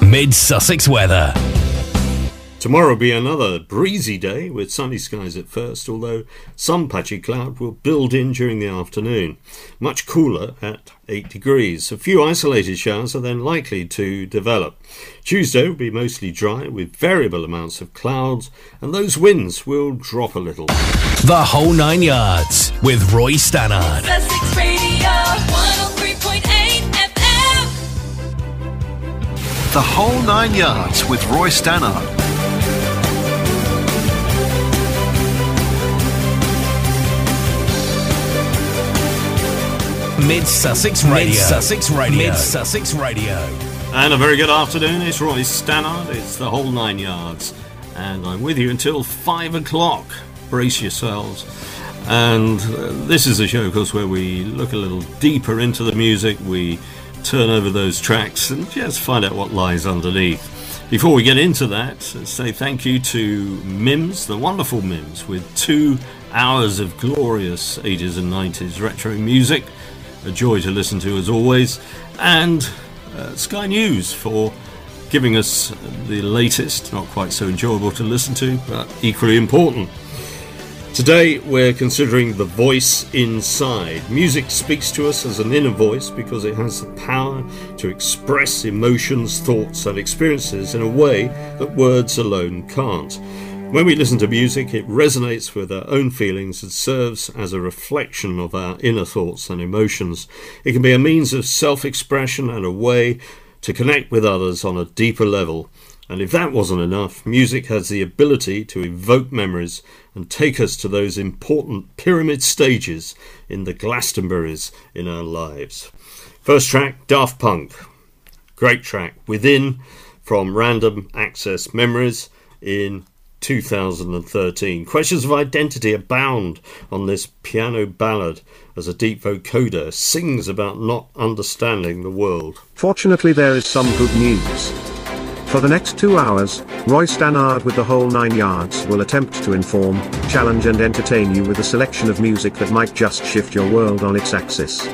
Mid Sussex weather. Tomorrow will be another breezy day with sunny skies at first, although some patchy cloud will build in during the afternoon. Much cooler at 8 degrees. A few isolated showers are then likely to develop. Tuesday will be mostly dry with variable amounts of clouds, and those winds will drop a little. The whole nine yards with Roy Stannard. Sussex Radio 103.8 FM. The whole nine yards with Roy Stannard. Mid Sussex Radio. Mid Sussex Radio. Mid Sussex Radio. And a very good afternoon. It's Roy Stannard. It's the whole nine yards. And I'm with you until five o'clock. Brace yourselves. And uh, this is a show, of course, where we look a little deeper into the music. We turn over those tracks and just find out what lies underneath. Before we get into that, say thank you to Mims, the wonderful Mims, with two hours of glorious 80s and 90s retro music a joy to listen to as always, and uh, Sky News for giving us the latest, not quite so enjoyable to listen to, but equally important. Today we're considering the voice inside. Music speaks to us as an inner voice because it has the power to express emotions, thoughts, and experiences in a way that words alone can't. When we listen to music, it resonates with our own feelings and serves as a reflection of our inner thoughts and emotions. It can be a means of self expression and a way to connect with others on a deeper level. And if that wasn't enough, music has the ability to evoke memories and take us to those important pyramid stages in the Glastonburys in our lives. First track Daft Punk. Great track. Within from Random Access Memories in 2013. Questions of identity abound on this piano ballad as a deep vocoder sings about not understanding the world. Fortunately, there is some good news. For the next two hours, Roy Stannard with the whole nine yards will attempt to inform, challenge, and entertain you with a selection of music that might just shift your world on its axis.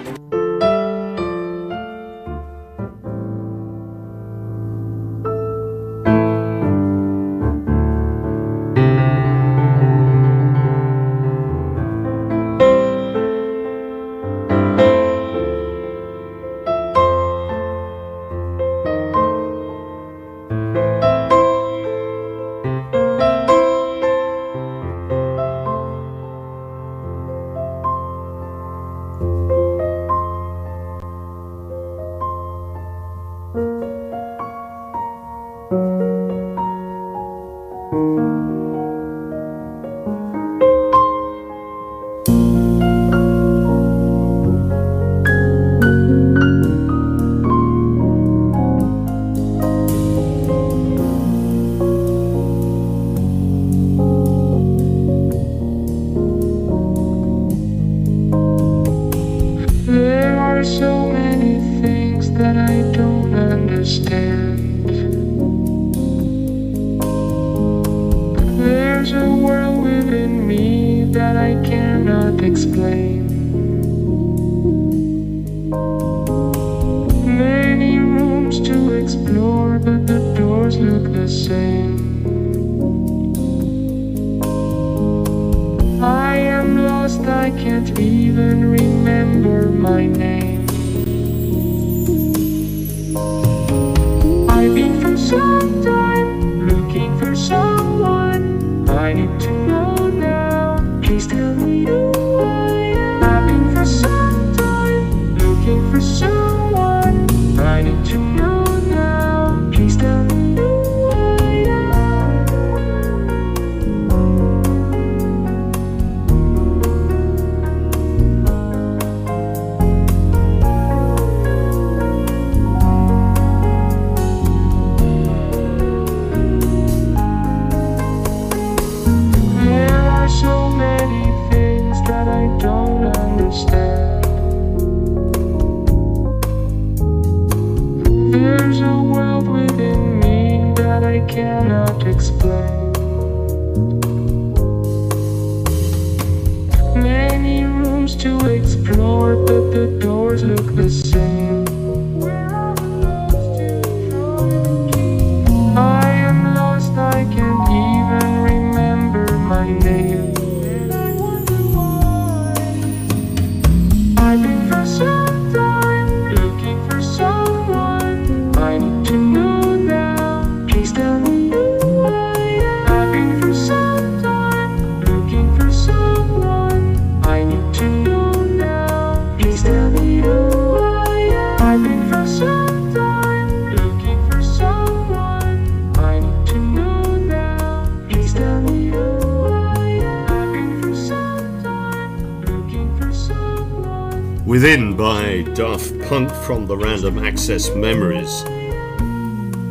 Daft Punk from the Random Access Memories.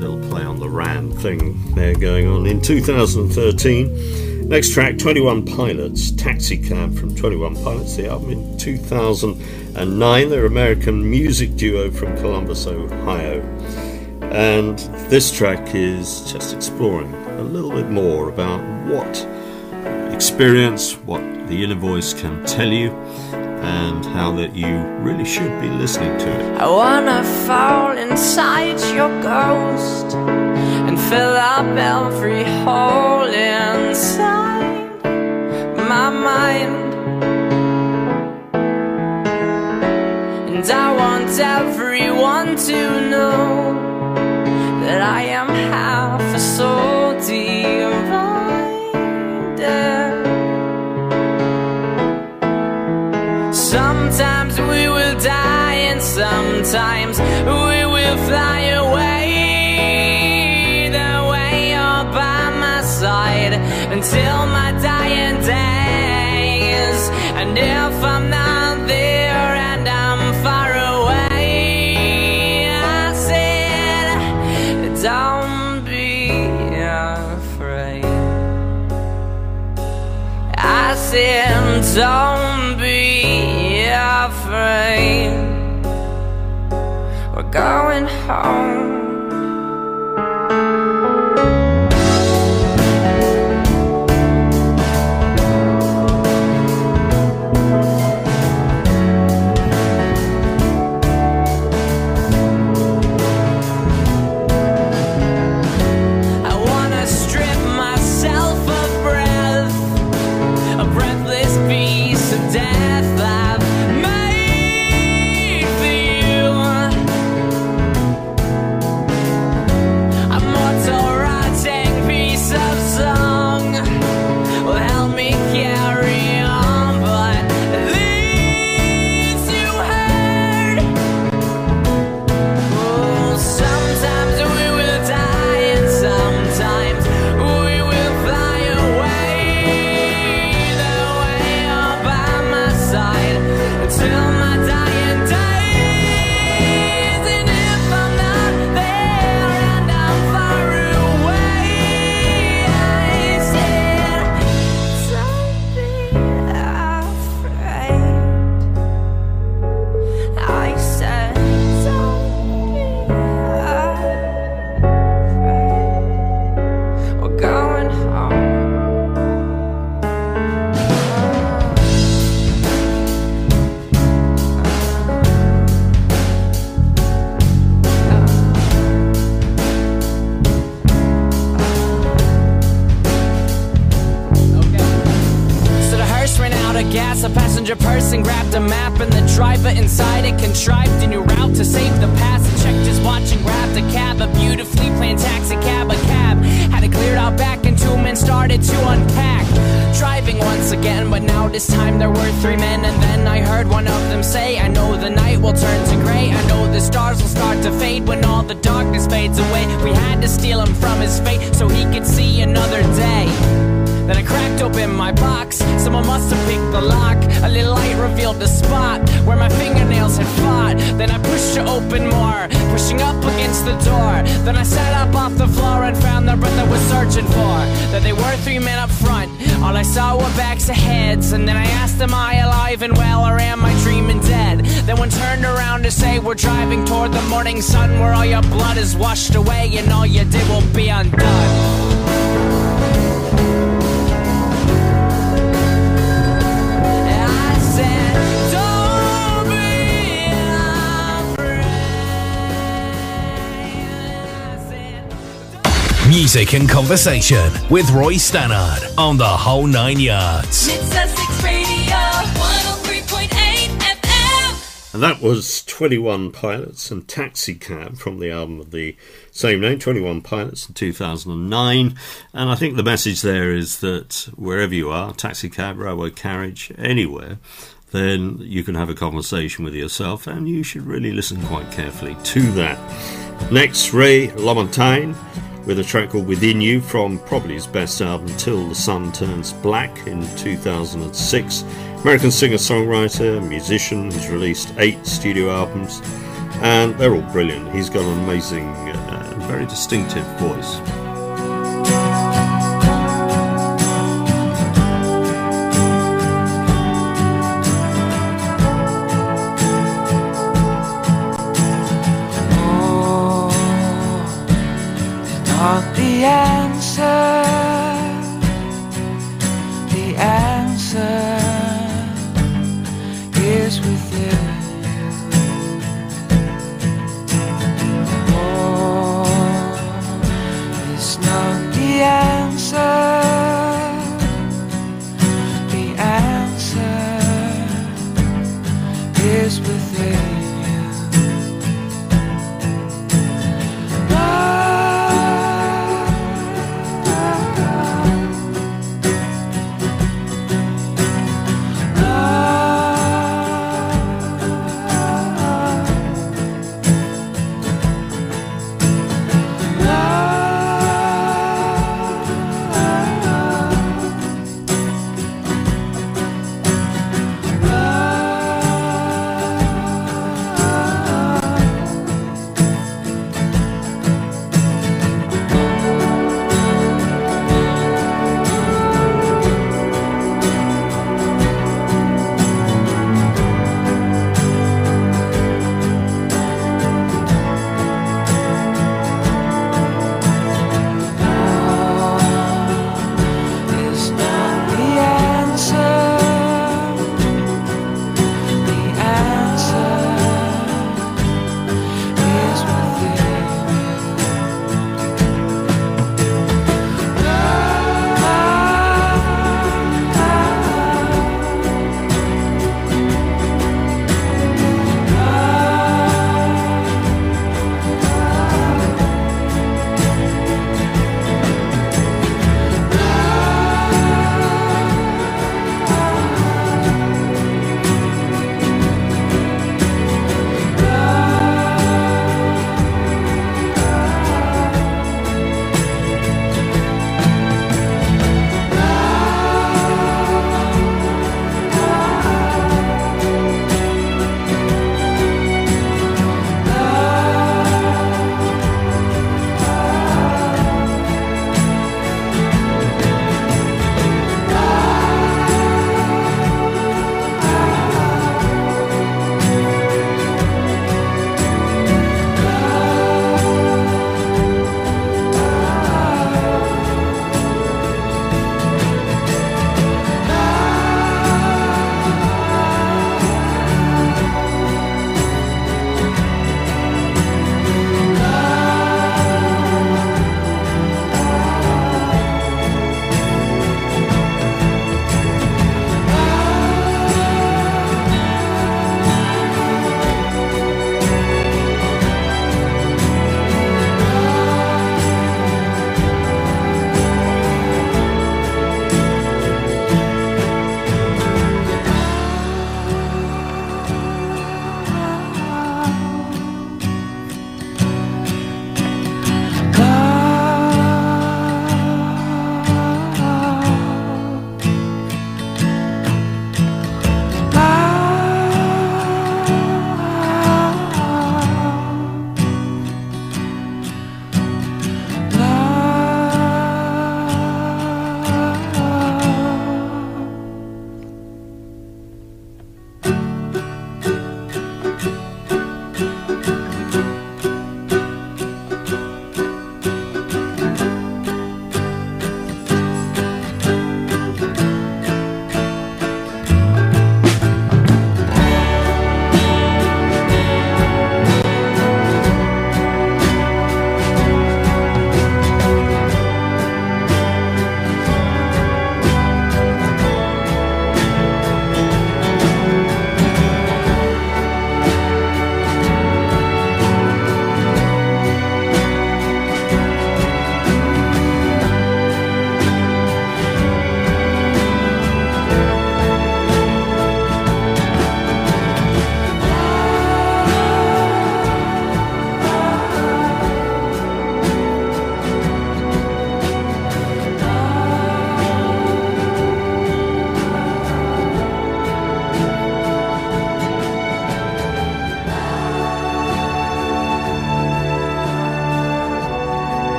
Little play on the RAM thing there going on in 2013. Next track 21 Pilots, Taxi Cab from 21 Pilots, the album in 2009. They're American music duo from Columbus, Ohio. And this track is just exploring a little bit more about what experience, what the inner voice can tell you, and how that you really should be listening to it. I wanna fall inside your ghost and fill up every hole inside my mind. And I want everyone to know that I am half a soul don't be afraid. We're going home. Driver inside it contrived a new route to save the past. Checked his watch and grabbed a cab, a beautifully planned taxi cab. A cab had it cleared out back, and two men started to unpack. Driving once again, but now this time there were three men. And then I heard one of them say, I know the night will turn to gray. I know the stars will start to fade when all the darkness fades away. We had to steal him from his fate so he could see another day. Then I cracked open my box. Someone must have picked the lock. A little light revealed the spot where my fingernails had fought. Then I pushed it open more, pushing up against the door. Then I sat up off the floor and found the breath I was searching for. That they were three men up front. All I saw were backs of heads. And then I asked, Am I alive and well, or am I dreaming dead? Then one turned around to say, We're driving toward the morning sun where all your blood is washed away and all you did will be undone. Music and conversation with Roy Stannard on the whole nine yards. Mid Sussex Radio 103.8 FM. And that was 21 Pilots and Taxi Cab from the album of the same name, 21 Pilots in 2009. And I think the message there is that wherever you are, taxi cab, railway carriage, anywhere, then you can have a conversation with yourself and you should really listen quite carefully to that. Next, Ray LaMontagne with a track called Within You from probably his best album, Till the Sun Turns Black, in 2006. American singer songwriter, musician, he's released eight studio albums, and they're all brilliant. He's got an amazing, uh, very distinctive voice.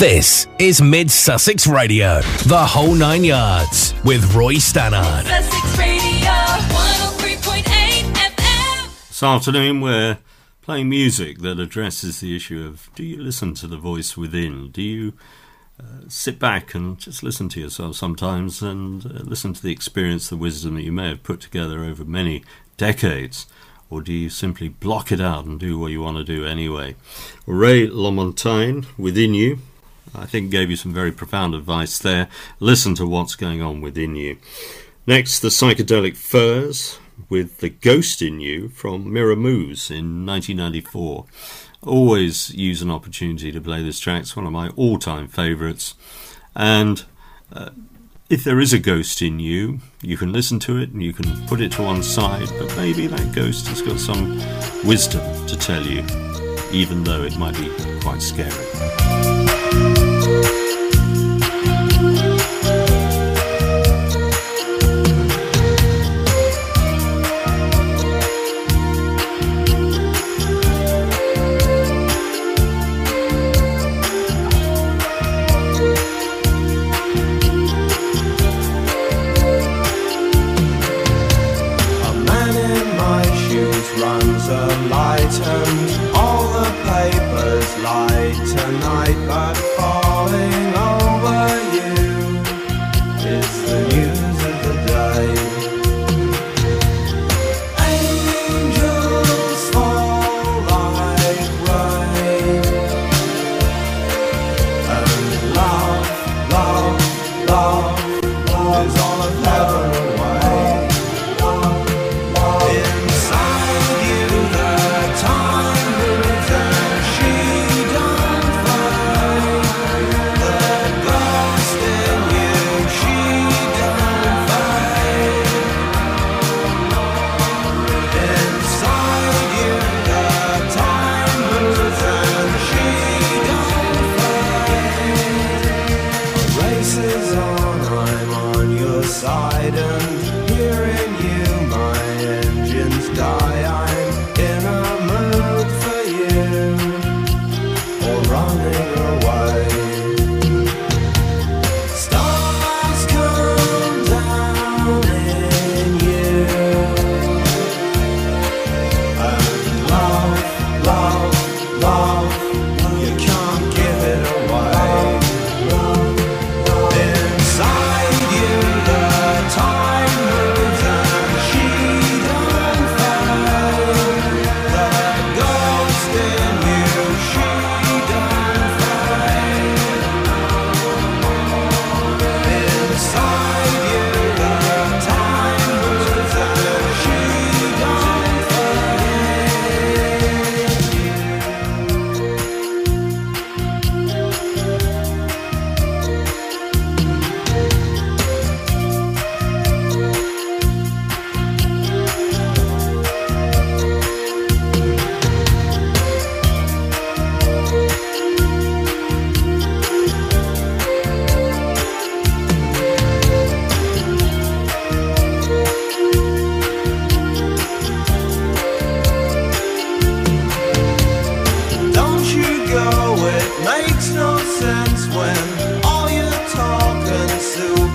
This is Mid Sussex Radio, the whole nine yards, with Roy Stannard. Sussex Radio 103.8 FM. This afternoon, we're playing music that addresses the issue of do you listen to the voice within? Do you uh, sit back and just listen to yourself sometimes and uh, listen to the experience, the wisdom that you may have put together over many decades? Or do you simply block it out and do what you want to do anyway? Ray LaMontagne, Within You, I think gave you some very profound advice there. Listen to what's going on within you. Next, the psychedelic furs with the ghost in you from Mirror Moves in 1994. Always use an opportunity to play this track. It's one of my all-time favourites. And uh, if there is a ghost in you, you can listen to it and you can put it to one side, but maybe that ghost has got some wisdom to tell you, even though it might be quite scary.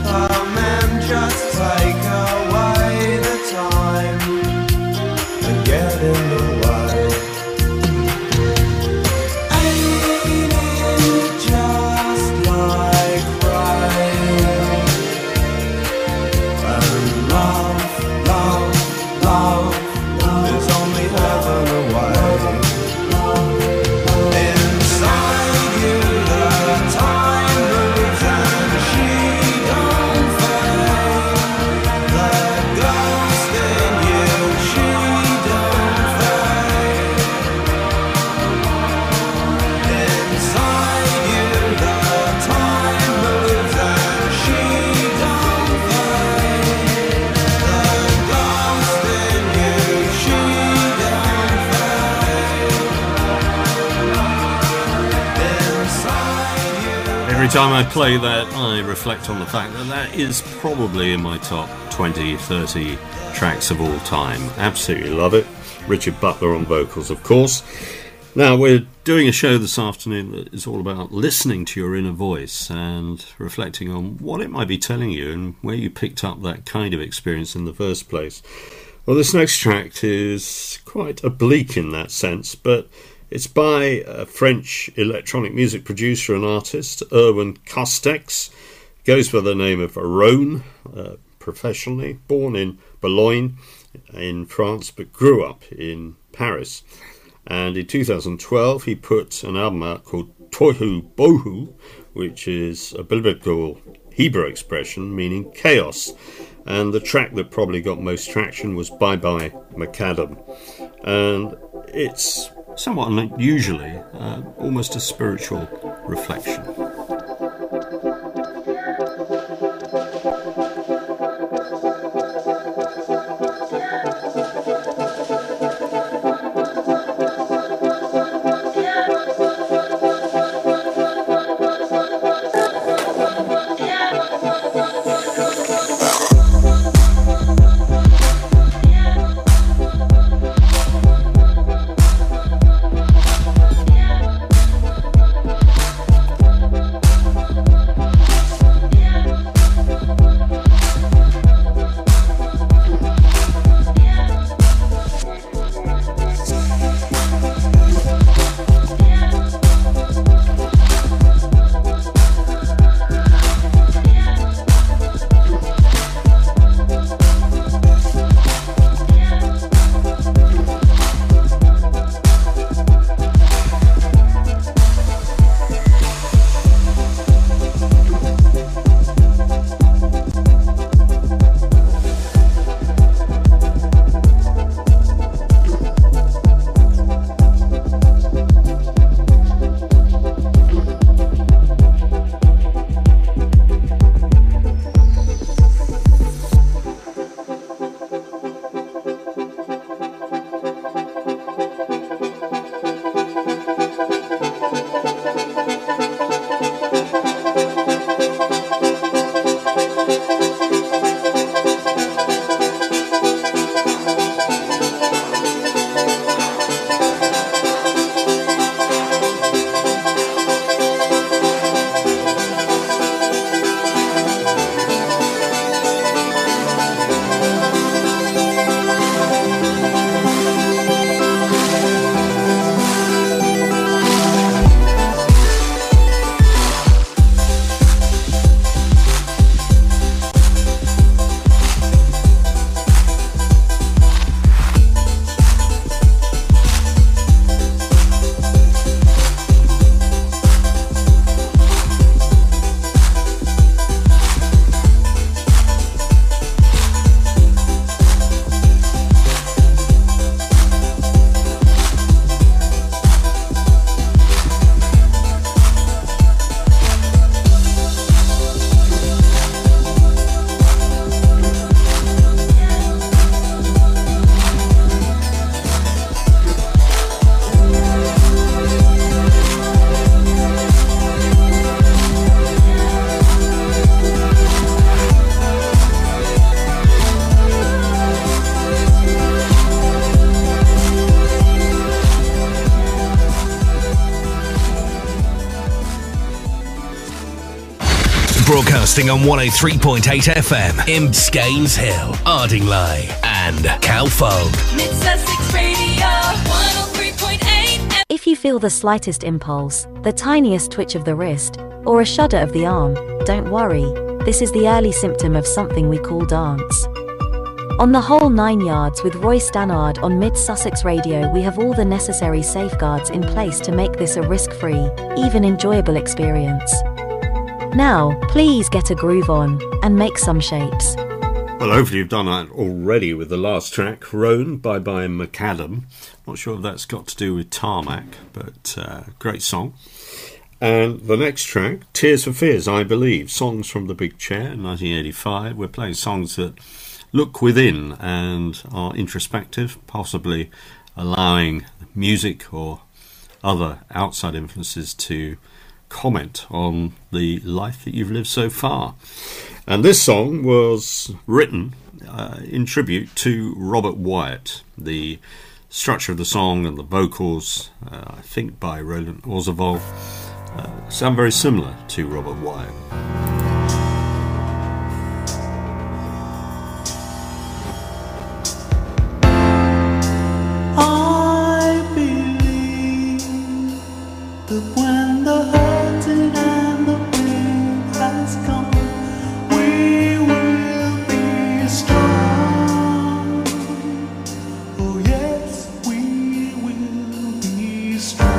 Superman time I play that, I reflect on the fact that that is probably in my top 20, 30 tracks of all time. Absolutely love it. Richard Butler on vocals, of course. Now, we're doing a show this afternoon that is all about listening to your inner voice and reflecting on what it might be telling you and where you picked up that kind of experience in the first place. Well, this next track is quite oblique in that sense, but it's by a French electronic music producer and artist, Erwin Castex. Goes by the name of Rone, uh, professionally, born in Boulogne in France, but grew up in Paris. And in 2012, he put an album out called Tohu Bohu, which is a biblical Hebrew expression meaning chaos. And the track that probably got most traction was Bye Bye Macadam. And it's somewhat unusually uh, almost a spiritual reflection. Broadcasting on 103.8 FM in Scaynes Hill, Ardingly, and Calfold. Mid Sussex Radio 103.8 If you feel the slightest impulse, the tiniest twitch of the wrist, or a shudder of the arm, don't worry, this is the early symptom of something we call dance. On the whole nine yards with Roy Stannard on Mid Sussex Radio, we have all the necessary safeguards in place to make this a risk free, even enjoyable experience. Now, please get a groove on and make some shapes. Well, hopefully you've done that already with the last track, Rone, Bye Bye Macadam. Not sure if that's got to do with Tarmac, but uh, great song. And the next track, Tears for Fears, I believe, songs from the Big Chair, 1985. We're playing songs that look within and are introspective, possibly allowing music or other outside influences to comment on the life that you've lived so far. And this song was written uh, in tribute to Robert Wyatt. The structure of the song and the vocals, uh, I think by Roland Orzabal, uh, sound very similar to Robert Wyatt. strong.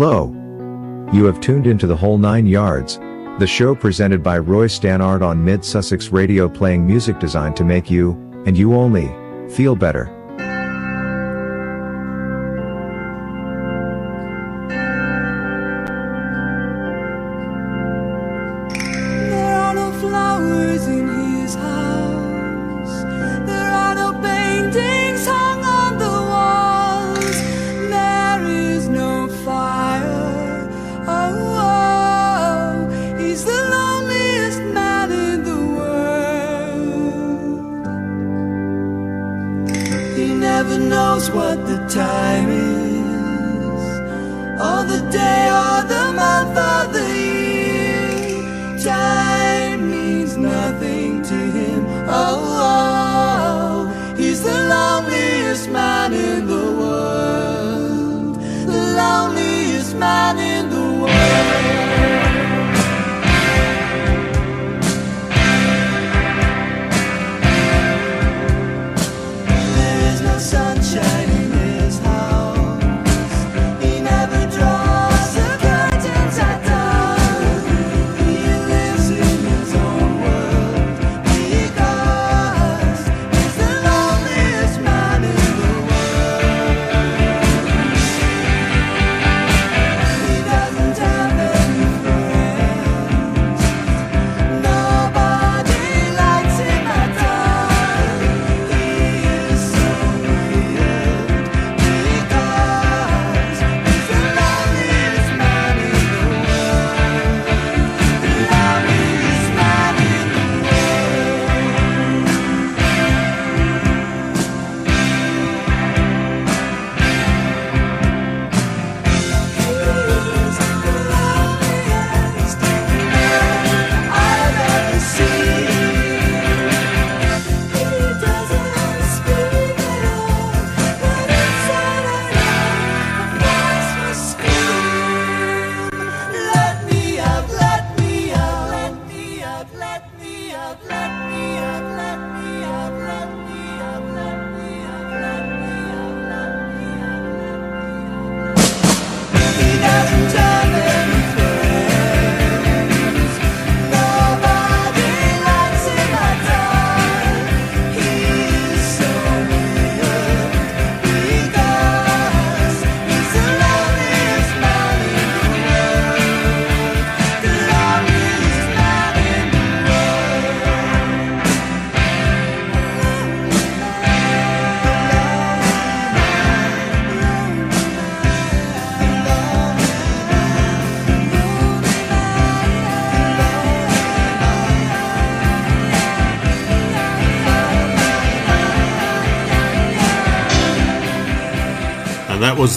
Hello. You have tuned into The Whole Nine Yards, the show presented by Roy Stannard on Mid Sussex Radio playing music designed to make you, and you only, feel better.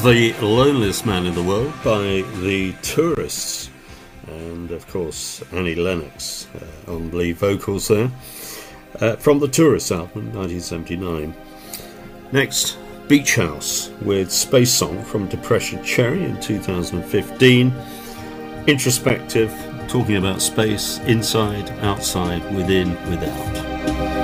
The Loneliest Man in the World by The Tourists, and of course Annie Lennox uh, on lead vocals there, uh, from The Tourists album 1979. Next, Beach House with Space Song from Depression Cherry in 2015. Introspective, talking about space inside, outside, within, without.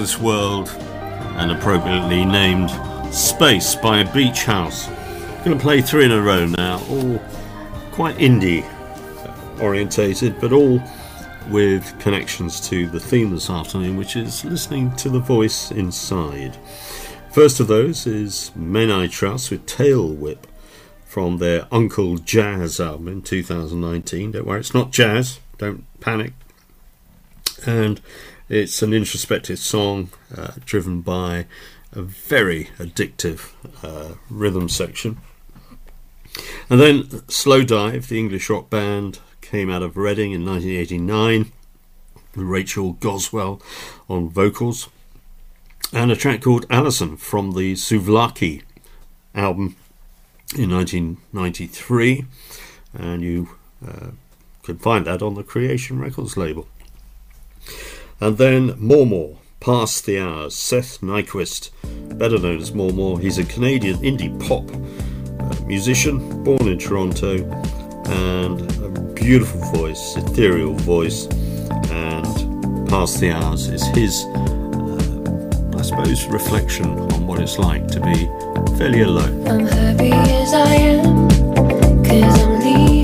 marvelous world and appropriately named Space by Beach House. Going to play three in a row now, all quite indie orientated, but all with connections to the theme this afternoon, which is listening to the voice inside. First of those is Men I Trust with Tailwhip from their Oncle Jazz album in 2019. Don't worry, it's not jazz, don't panic. And it's an introspective song uh, driven by a very addictive uh, rhythm section. And then Slowdive, the English rock band, came out of Reading in 1989 with Rachel Goswell on vocals. And a track called Alison from the Souvlaki album in 1993. And you uh, can find that on the Creation Records label. And then More, Pass the Hours, Seth Nyquist, better known as More. He's a Canadian indie pop uh, musician, born in Toronto, and a beautiful voice, ethereal voice. And Pass the Hours is his, uh, I suppose, reflection on what it's like to be fairly alone. I'm happy as I am, cause I'm leaving.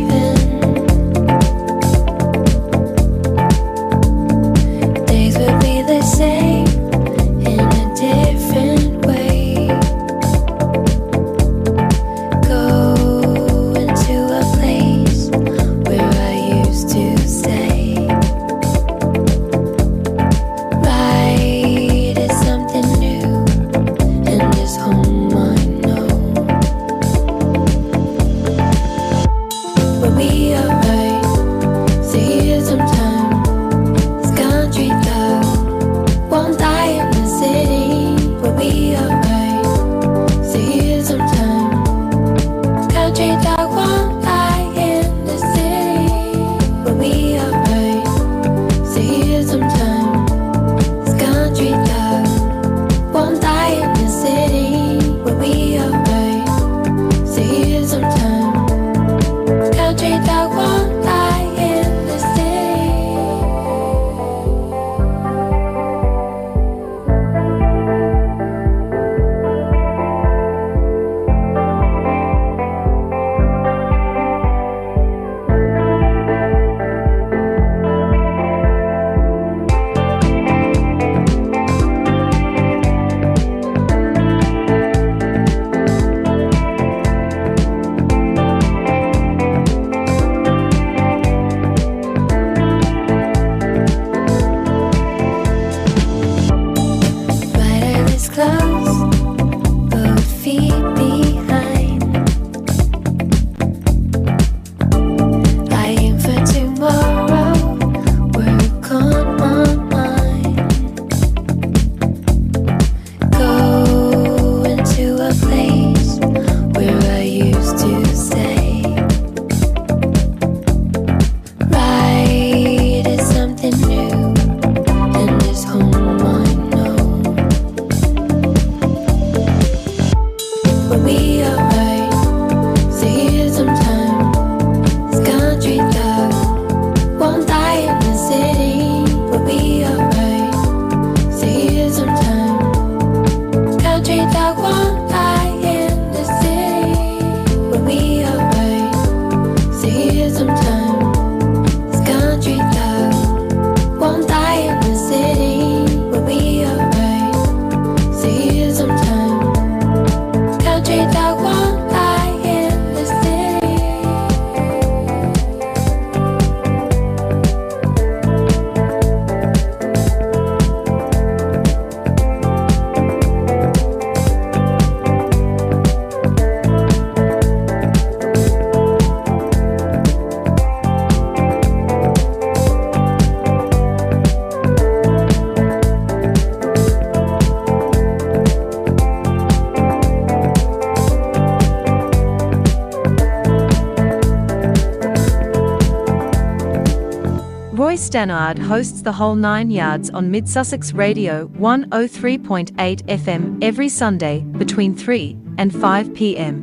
Stannard hosts the whole nine yards on Mid Sussex Radio 103.8 FM every Sunday between 3 and 5 pm.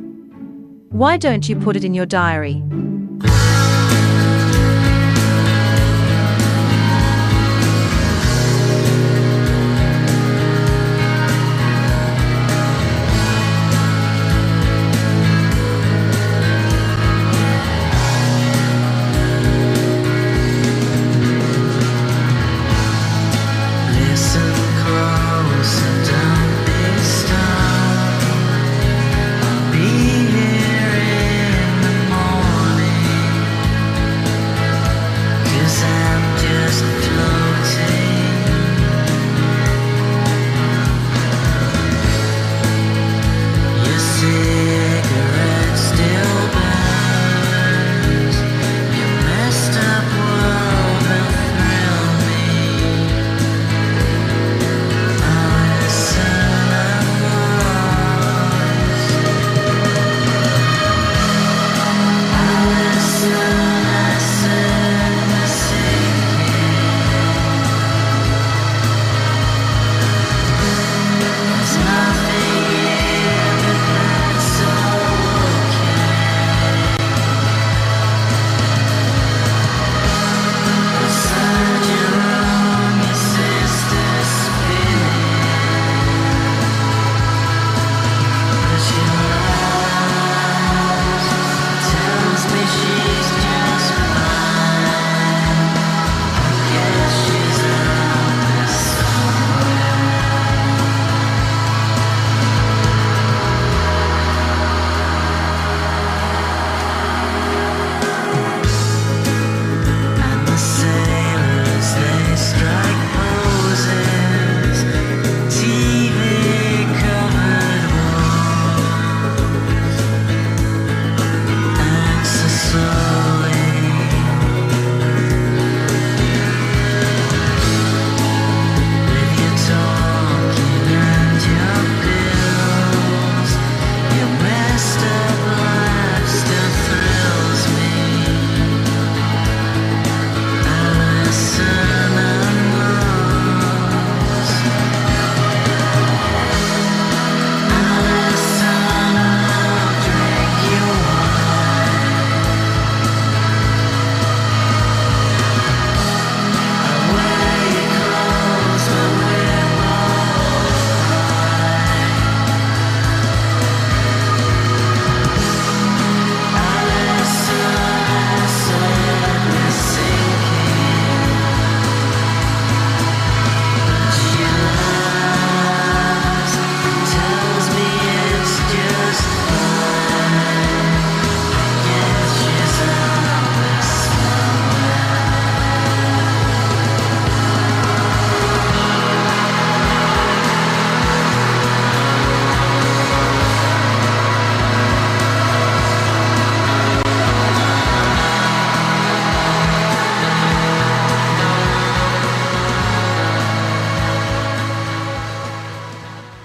Why don't you put it in your diary?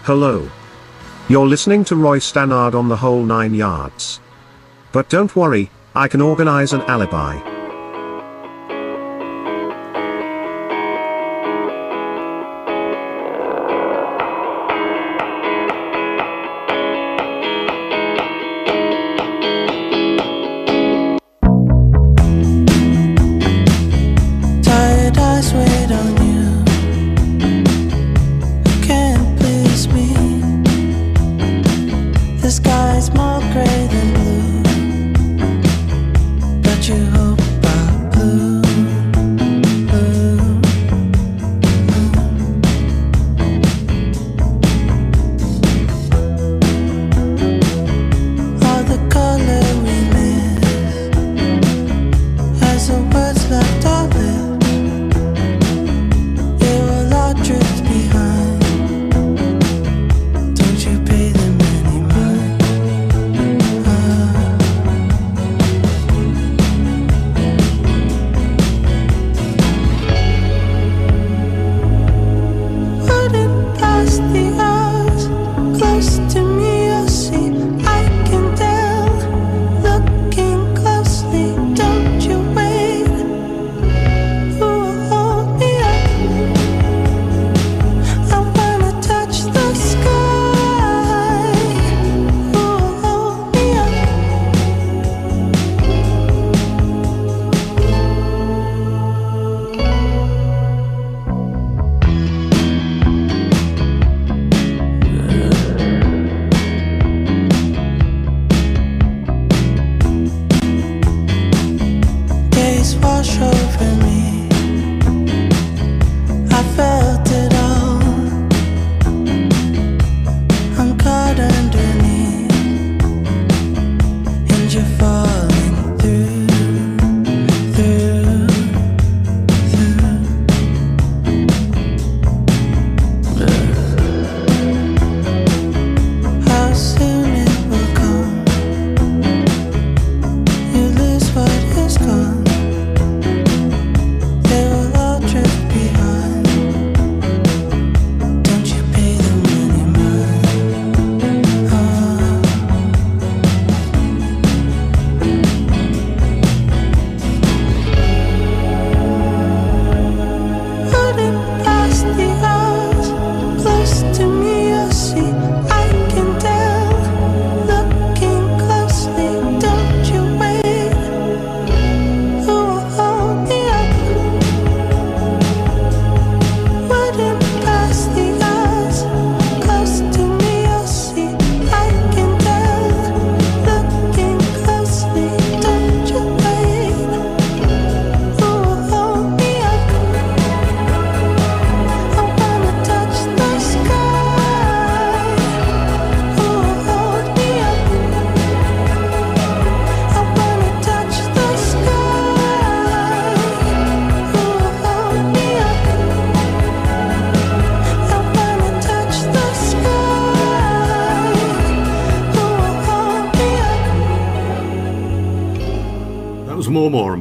Hello. You're listening to Roy Stannard on the whole nine yards. But don't worry, I can organize an alibi.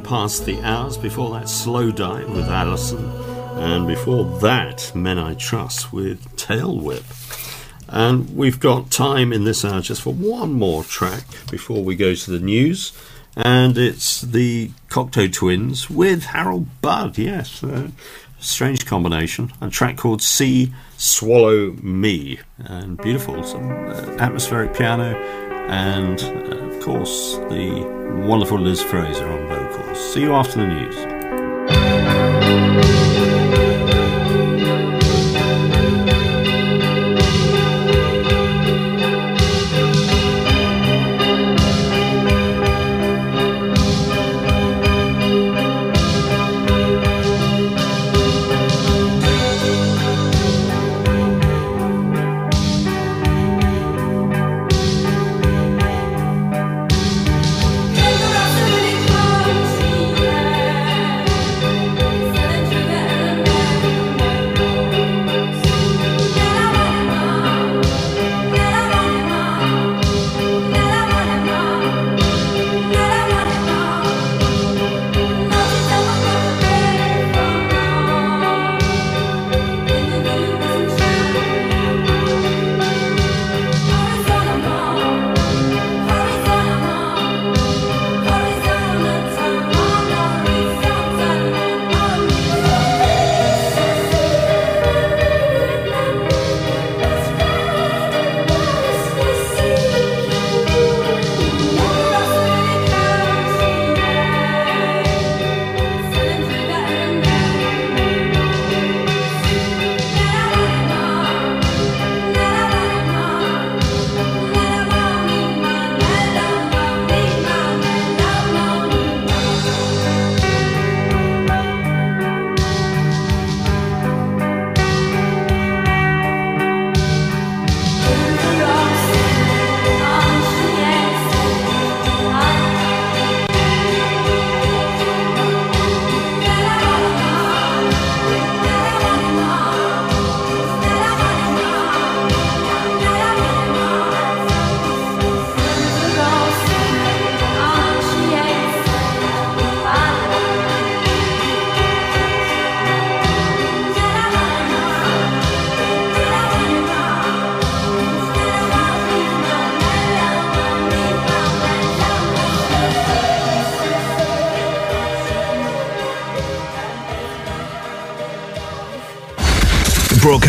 Pass the Hours. Before that, Slowdive with Alison. And before that, Men I Trust with Tailwhip. And we've got time in this hour just for one more track before we go to the news. And it's the Cocteau Twins with Harold Budd. Yes, strange combination. A track called Sea Swallow Me. And beautiful, some uh, atmospheric piano and of course the wonderful Liz Fraser on vocals. See you after the news.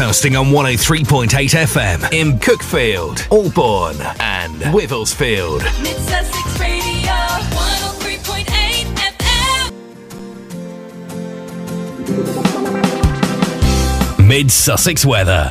Broadcasting on 103.8 FM in Cuckfield, Albourne, and Wivelsfield. Mid Sussex Radio 103.8 FM. Mid Sussex weather.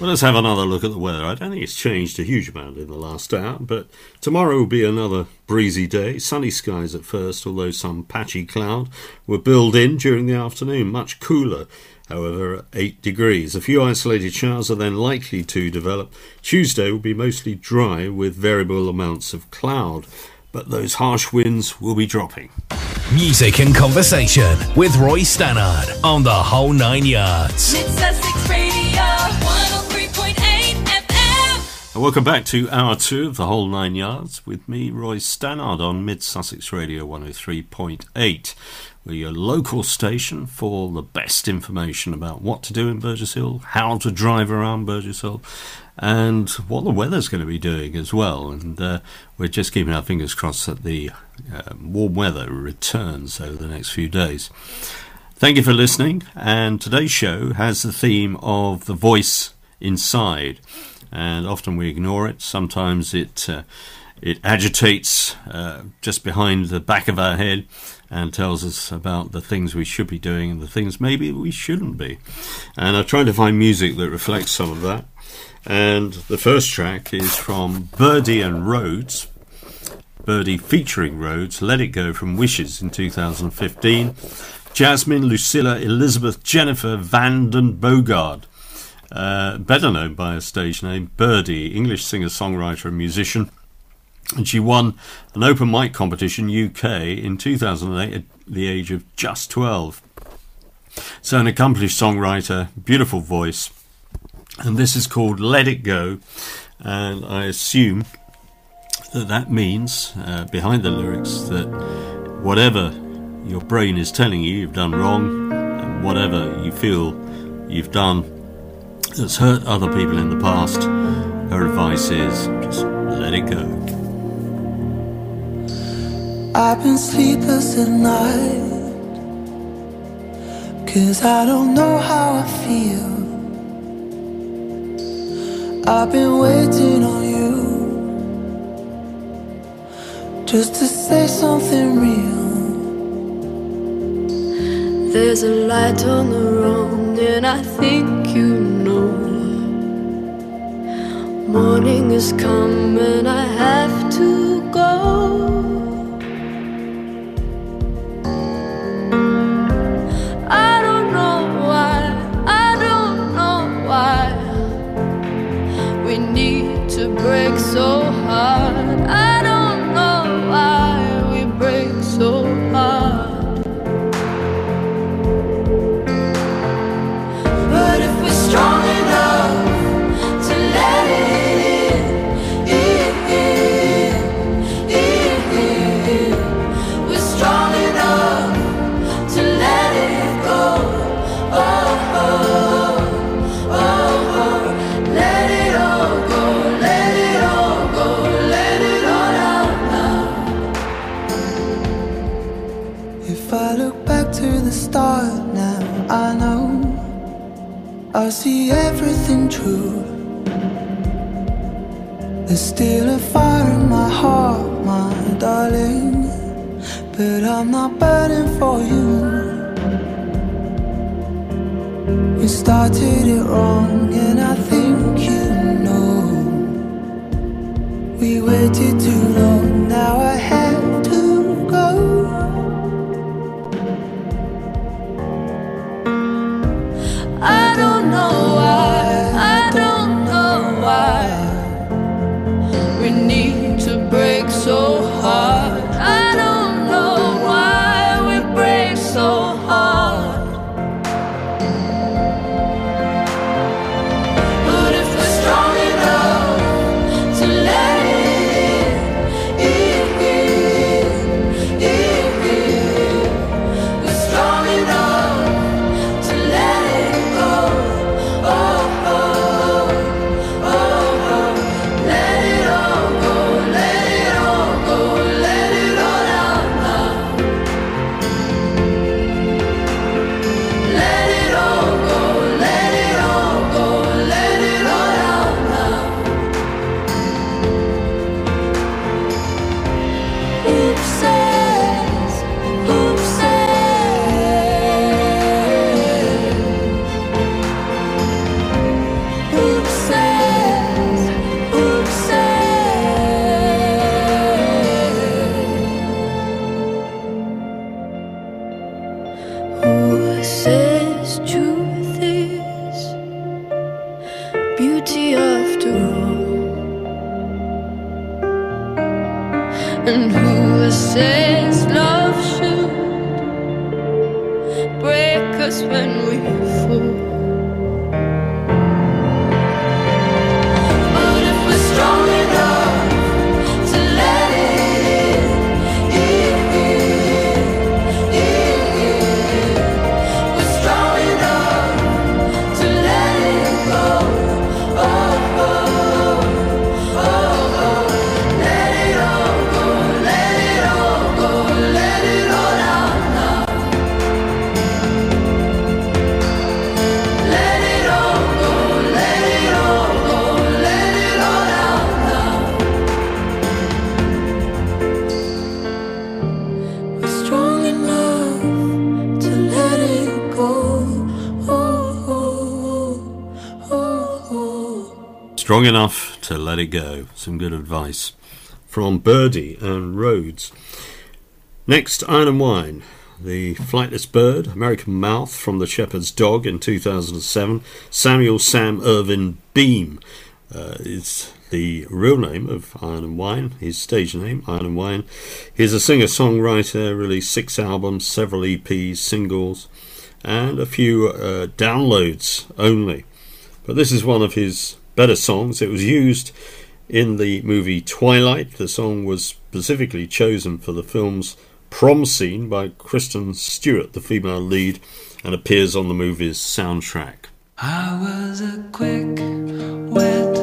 Well, let's have another look at the weather. I don't think it's changed a huge amount in the last hour, but tomorrow will be another breezy day. Sunny skies at first, although some patchy cloud will build in during the afternoon. Much cooler, however, at 8 degrees. A few isolated showers are then likely to develop. Tuesday will be mostly dry with variable amounts of cloud, but those harsh winds will be dropping. Music and conversation with Roy Stannard on the whole nine yards. Mid Sussex Radio 103.8 And welcome back to hour two of the whole nine yards with me, Roy Stannard, on Mid Sussex Radio 103.8. Your local station for the best information about what to do in Burgess Hill, how to drive around Burgess Hill, and what the weather's going to be doing as well. And uh, we're just keeping our fingers crossed that the um, warm weather returns over the next few days. Thank you for listening. And today's show has the theme of the voice inside, and often we ignore it. Sometimes it uh, it agitates uh, just behind the back of our head and tells us about the things we should be doing and the things maybe we shouldn't be. And I've tried to find music that reflects some of that. And the first track is from Birdy and Rhodes. Birdy featuring Rhodes, Let It Go from Wishes in 2015. Jasmine, Lucilla, Elizabeth, Jennifer van den Bogaerde. Uh, better known by a stage name, Birdy, English singer, songwriter, and musician. And she won an open mic competition UK in 2008 at the age of just 12. So, an accomplished songwriter, beautiful voice, and this is called Let It Go. And I assume that that means, uh, behind the lyrics, that whatever your brain is telling you you've done wrong, and whatever you feel you've done that's hurt other people in the past, her advice is just let it go. I've been sleepless at night Cause I don't know how I feel I've been waiting on you Just to say something real There's a light on the road, and I think you know. Morning is come, and I have to go. Break so I see everything true. There's still a fire in my heart, my darling. But I'm not burning for you. We started it wrong, and I think you know. We waited too long, now I have Strong enough to let it go. Some good advice from Birdy and Rhodes. Next, Iron and Wine. The Flightless Bird, American Mouth from The Shepherd's Dog in 2007. Samuel Sam Ervin Beam uh, is the real name of Iron and Wine, his stage name, Iron and Wine. He's a singer songwriter, released six albums, several EPs, singles, and a few uh, downloads only. But this is one of his better songs. It was used in the movie Twilight. The song was specifically chosen for the film's prom scene by Kristen Stewart, the female lead, and appears on the movie's soundtrack. I was a quick, wet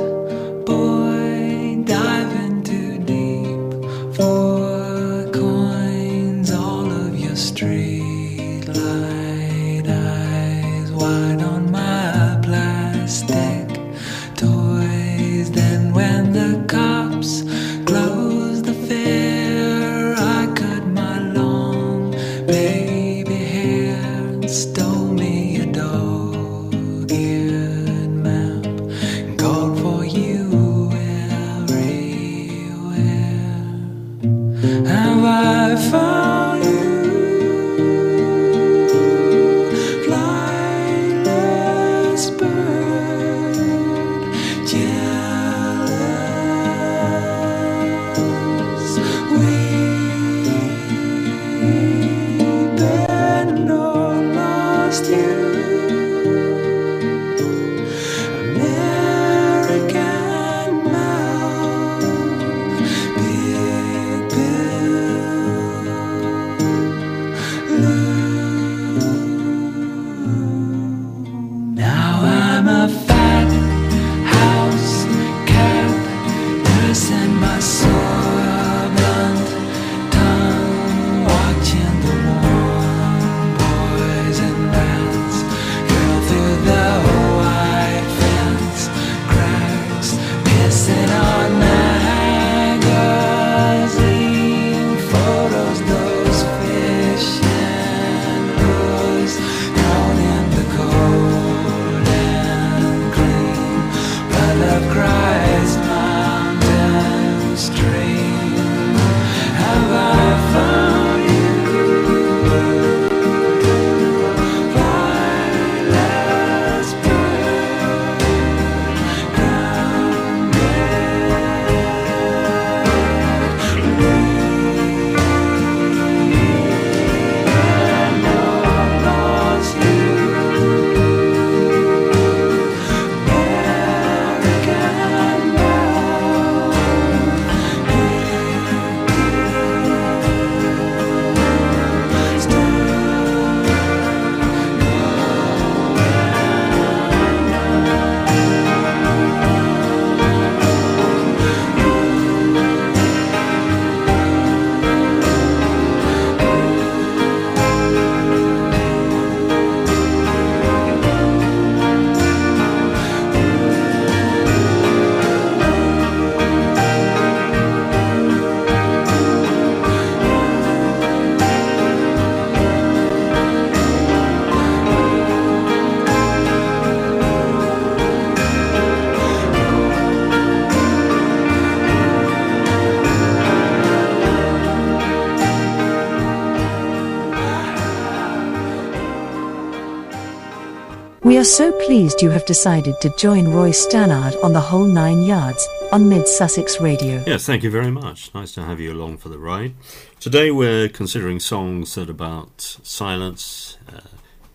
We are so pleased you have decided to join Roy Stannard on the whole nine yards on Mid Sussex Radio. Yes, thank you very much. Nice to have you along for the ride. Today we're considering songs that are about silence, uh,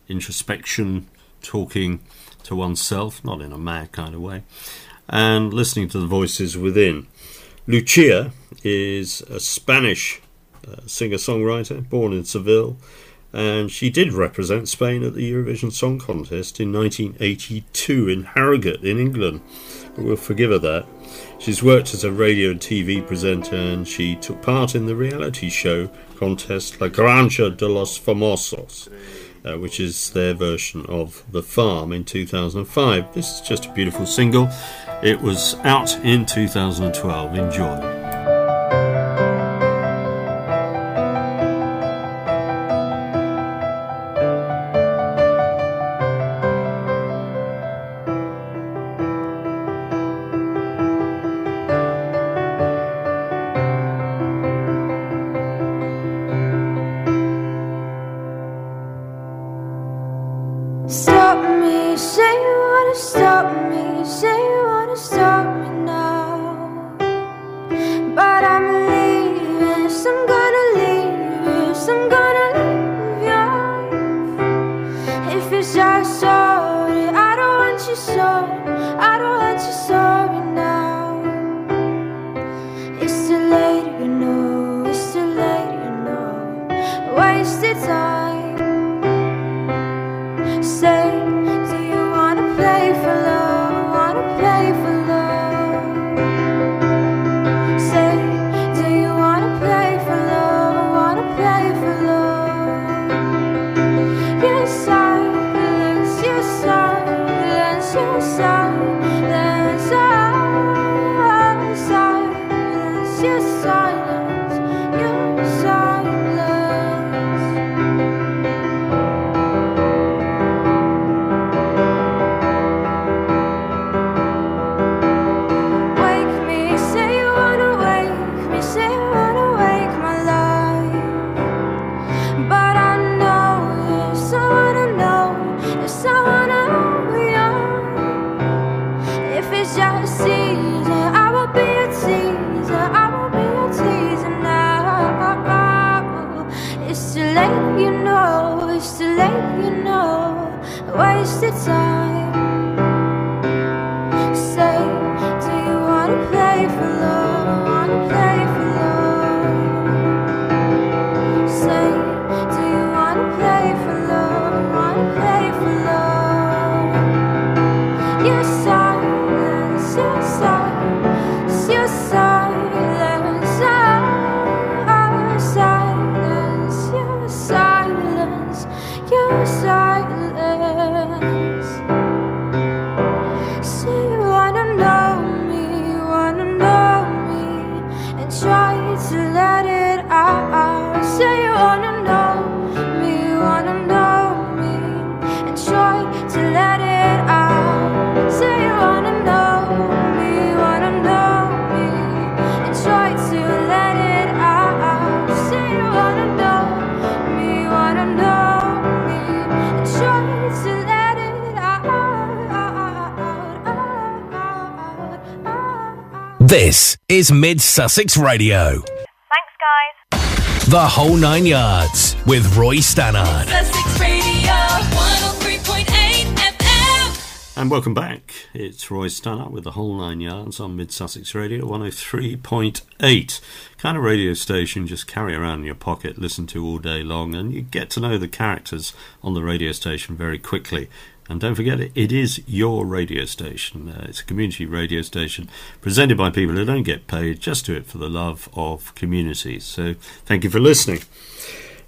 introspection, talking to oneself, not in a mad kind of way, and listening to the voices within. Lucia is a Spanish uh, singer songwriter born in Seville, and she did represent Spain at the Eurovision Song Contest in 1982 in Harrogate, in England. We'll forgive her that. She's worked as a radio and TV presenter, and she took part in the reality show contest La Granja de los Famosos, uh, which is their version of The Farm in 2005. This is just a beautiful single. It was out in 2012. Enjoy. Your is Mid Sussex Radio. Thanks, guys. The whole nine yards with Roy Stannard. Sussex Radio 103.8 FM. And welcome back. It's Roy Stannard with the whole nine yards on Mid Sussex Radio 103.8. Kind of radio station just carry around in your pocket, listen to all day long, and you get to know the characters on the radio station very quickly. And don't forget, it, it is your radio station. Uh, it's a community radio station presented by people who don't get paid, just do it for the love of communities. So thank you for listening.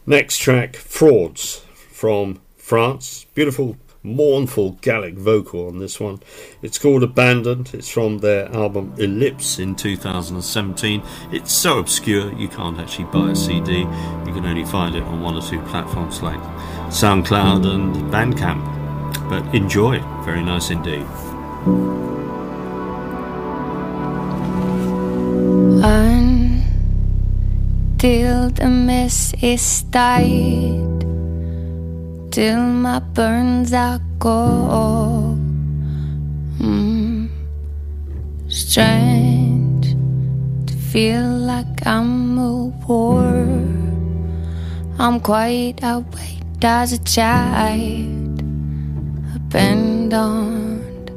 Next track, Frauds from France. Beautiful, mournful Gallic vocal on this one. It's called Abandoned. It's from their album Ellipse in 2017. It's so obscure you can't actually buy a CD. You can only find it on one or two platforms like SoundCloud and Bandcamp. But enjoy. Very nice indeed. Until the mess is tied, till my burns are go. Mm. Strange to feel like I'm a war. I'm quite awake as a child, abandoned,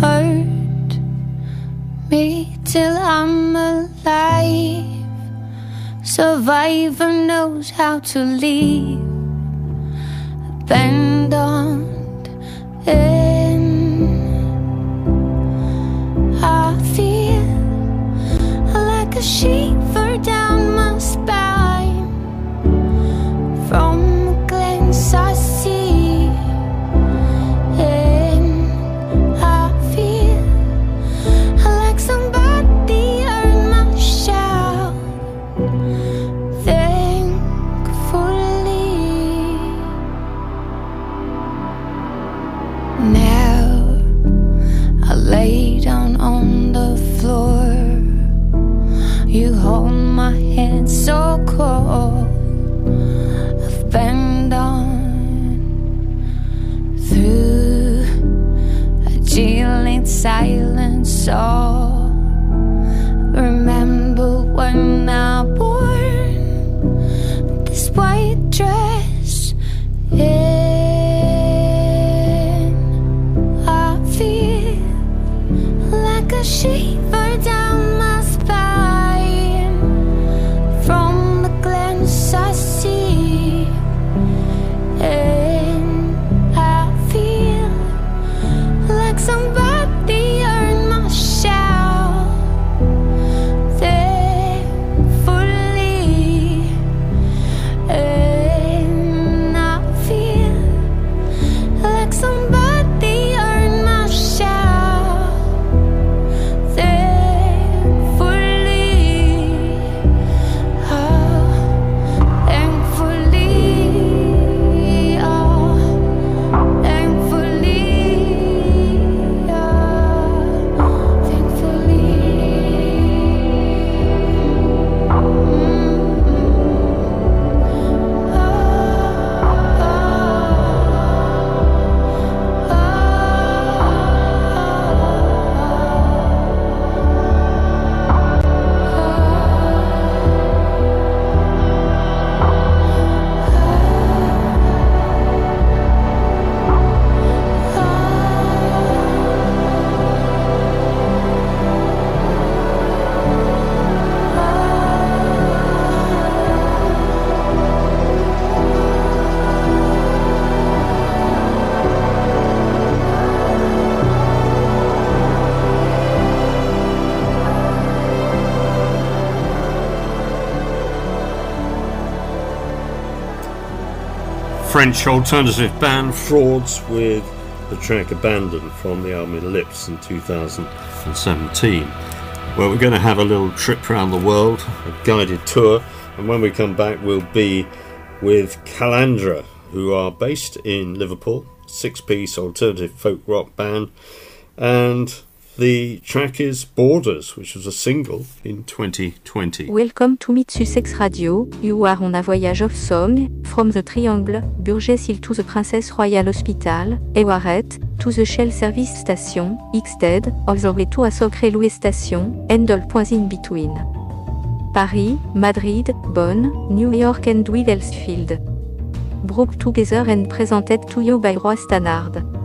hurt me till I'm alive. Survivor knows how to leave, abandoned. In I feel like a shiver down my spine so cold. I've been on through a chilling silence. So French alternative band Frauds with the track Abandoned from the album Ellipse in 2017. Well, we're going to have a little trip around the world, a guided tour, and when we come back, we'll be with Kalahandra, who are based in Liverpool, six piece alternative folk rock band, and the track is Borders, which was a single in 2020. Welcome to Sussex Radio. You are on a voyage of song from the Triangle, Burgess Hill to the Princess Royal Hospital, Ewaret to the Shell Service Station, Xted, all the to a Socre Railway Station, and points in between. Paris, Madrid, Bonn, New York and Wellsfield. Brought together and presented to you by Roy Stannard.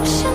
That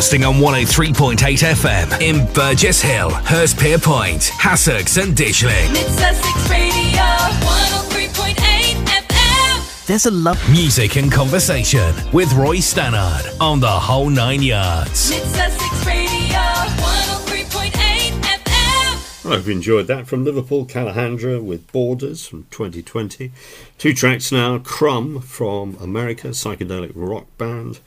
Broadcasting on 103.8 FM in Burgess Hill, Hurstpierpoint, Hassocks and Ditchling. Mid Sussex Radio 103.8 FM. There's a love music and conversation with Roy Stannard on the whole nine yards. Mid Sussex Radio 103.8 FM. Well, I've enjoyed that from Liverpool, Kalahandra with Borders from 2020. Two tracks now Crumb from America, psychedelic rock band.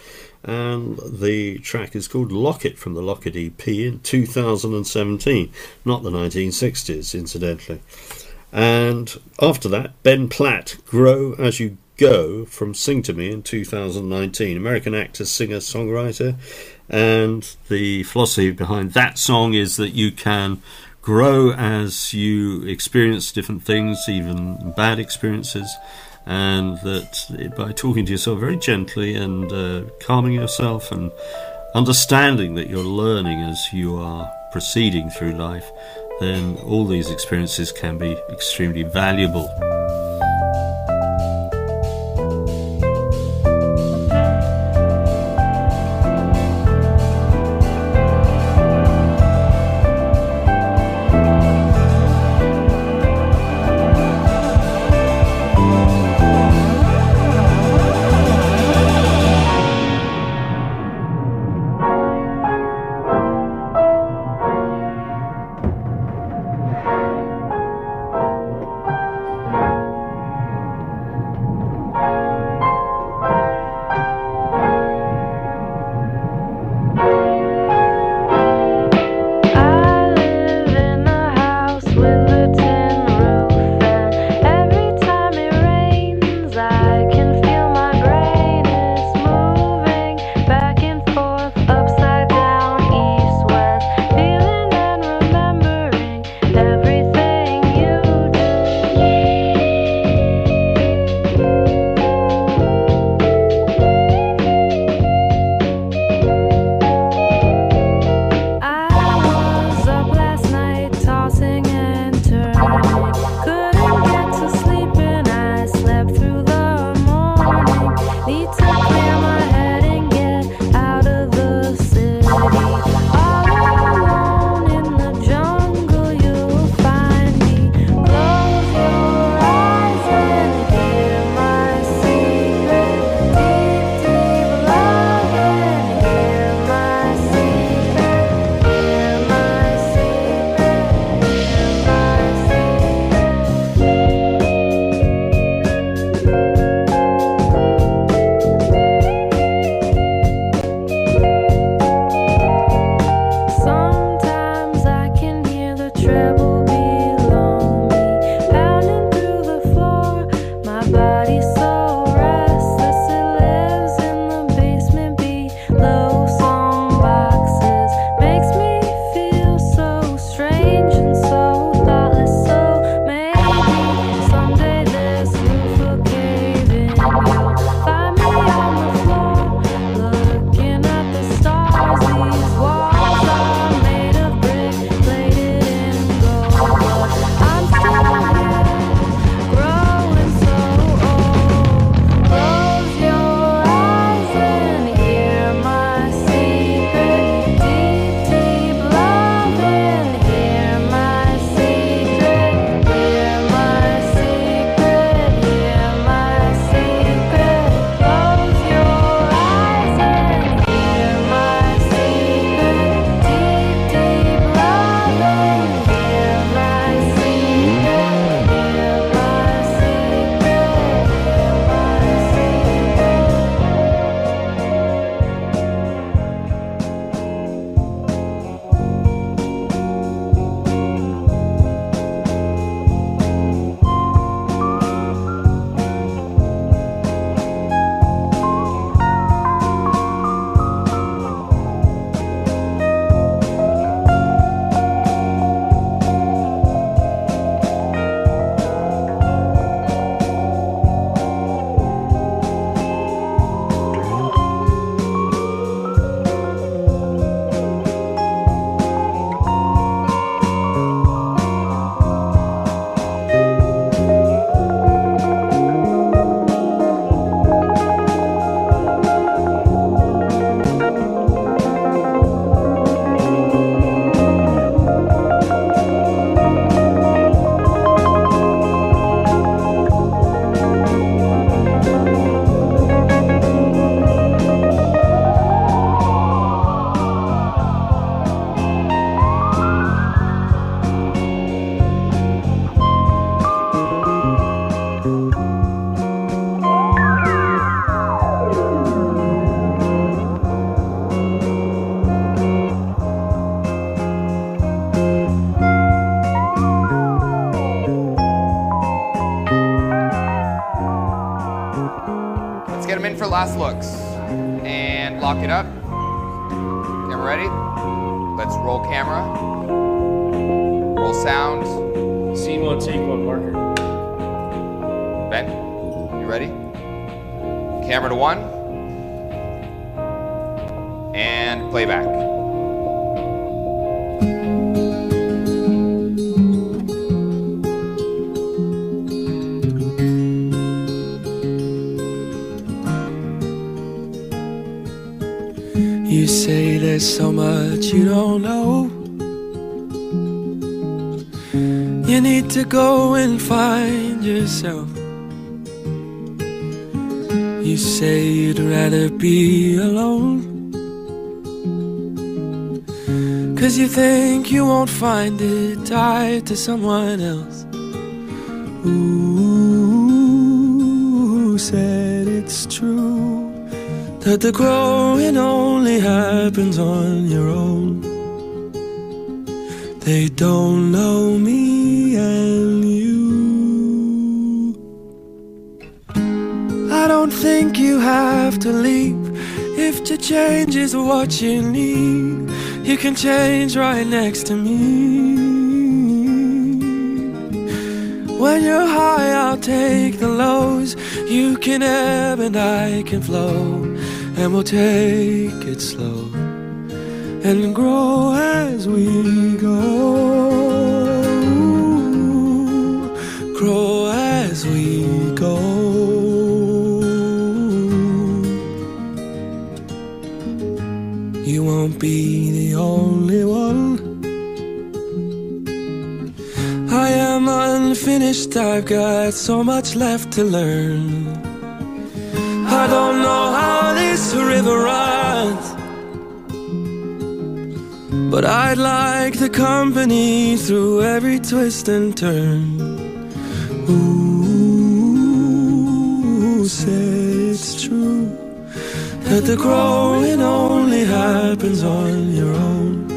And the track is called Locket from the Locket EP in 2017, not the 1960s, incidentally. And after that, Ben Platt, Grow As You Go from Sing to Me in 2019. American actor, singer, songwriter. And the philosophy behind that song is that you can grow as you experience different things, even bad experiences, and that by talking to yourself very gently and uh, calming yourself and understanding that you're learning as you are proceeding through life, then all these experiences can be extremely valuable. Roll sound. Scene one, take one, marker. Ben, you ready? Camera to one. And playback. You say there's so much you don't know. You need to go and find yourself. You say you'd rather be alone. Cause you think you won't find it tied to someone else. Who said it's true? that the growing only happens on your own. They don't know me have to leave if to change is what you need. You can change right next to me. When you're high, I'll take the lows. You can ebb and I can flow. And we'll take it slow and grow as we go. Be the only one. I am unfinished, I've got so much left to learn. I don't know how this river runs, but I'd like the company through every twist and turn. Who said it's true that the growing only happens on your own?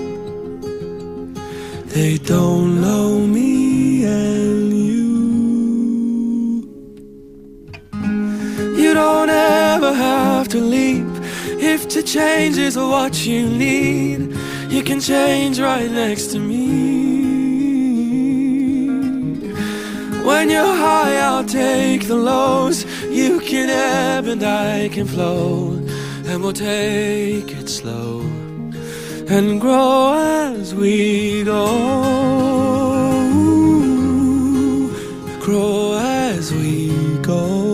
They don't know me and you. You don't ever have to leap. If to change is what you need, you can change right next to me. When you're high, I'll take the lows. You can ebb and I can flow, and we'll take it slow and grow as we go. Grow as we go.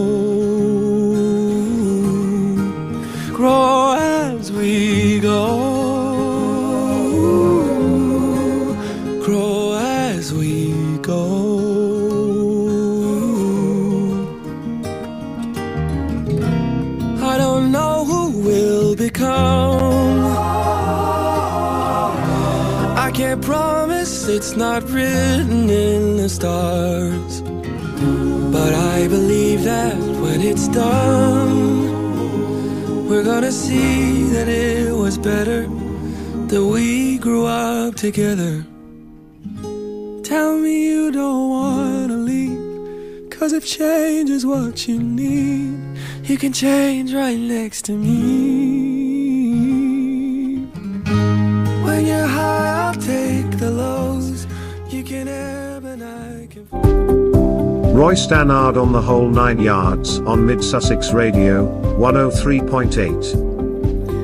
Promise it's not written in the stars. But I believe that when it's done, we're gonna see that it was better that we grew up together. Tell me you don't wanna leave, cause if change is what you need, you can change right next to me. Roy Stannard on the whole nine yards on Mid Sussex Radio, 103.8.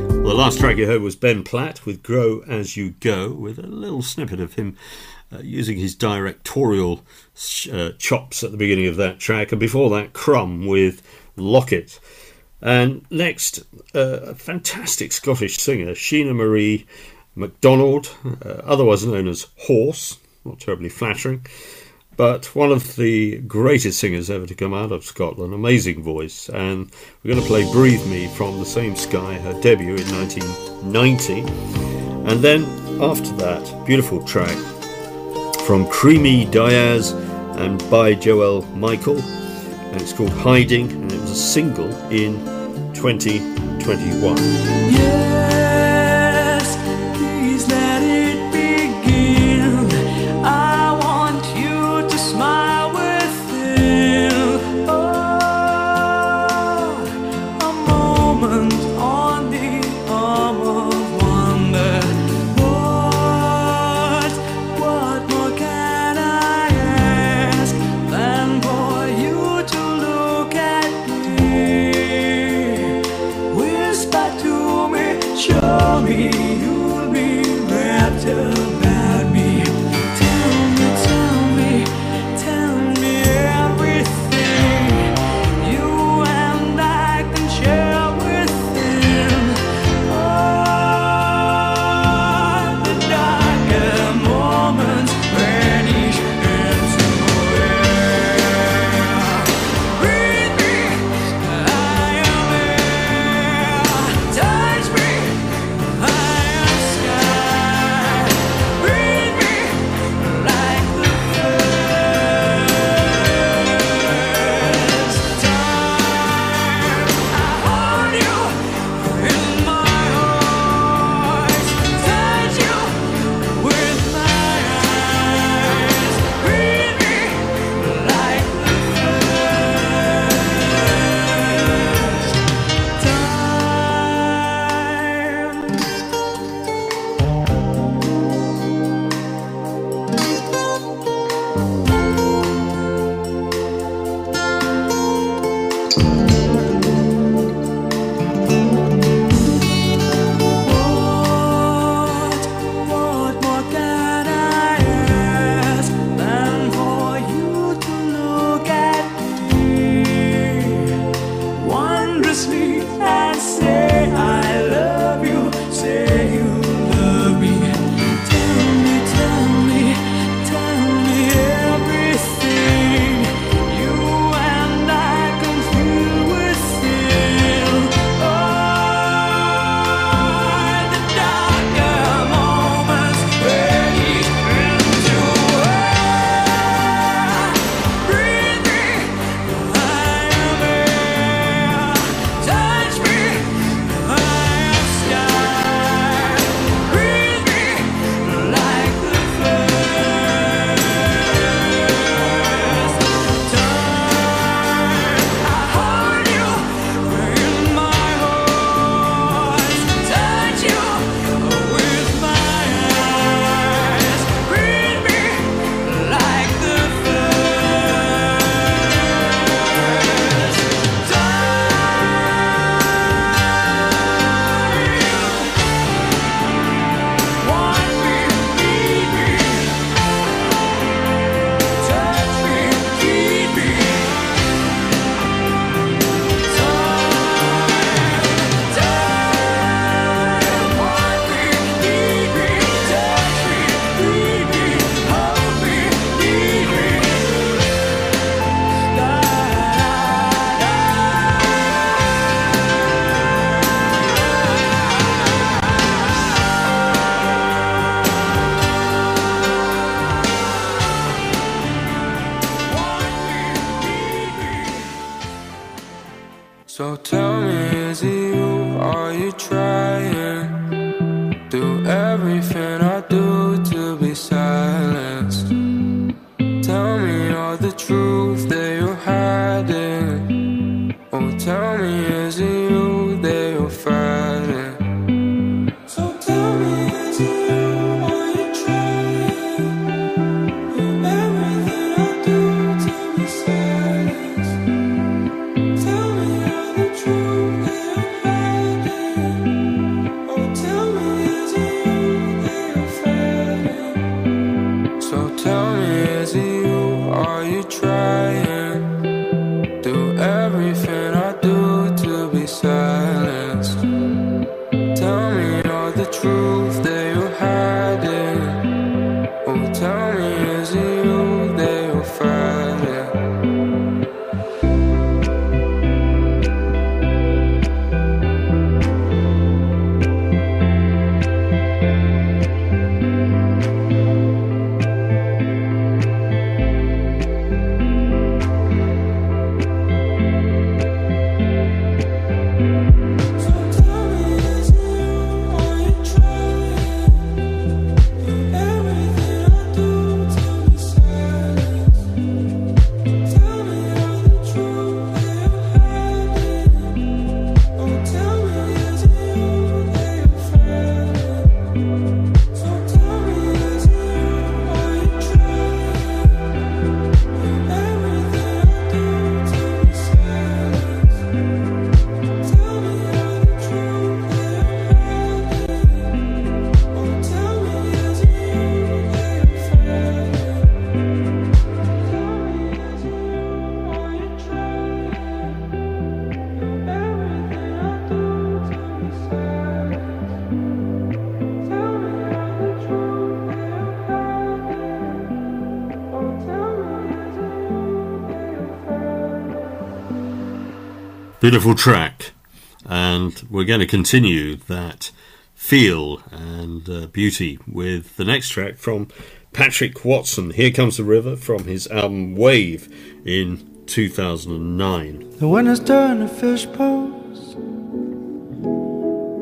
The last track you heard was Ben Platt with Grow As You Go, with a little snippet of him uh, using his directorial uh, chops at the beginning of that track, and before that, Crumb with Locket. And next, uh, a fantastic Scottish singer, Sheena Marie MacDonald, uh, otherwise known as Horse, not terribly flattering, but one of the greatest singers ever to come out of Scotland. Amazing voice. And we're going to play Breathe Me from The Same Sky, her debut in 1990. And then after that, beautiful track from Creamy Diaz and by Joel Michael. And it's called Hiding, and it was a single in 2021. Yes, and say Beautiful track. And we're going to continue that feel and uh, beauty with the next track from Patrick Watson. Here Comes the River from his album Wave in 2009. The winter's turn to fish bowls.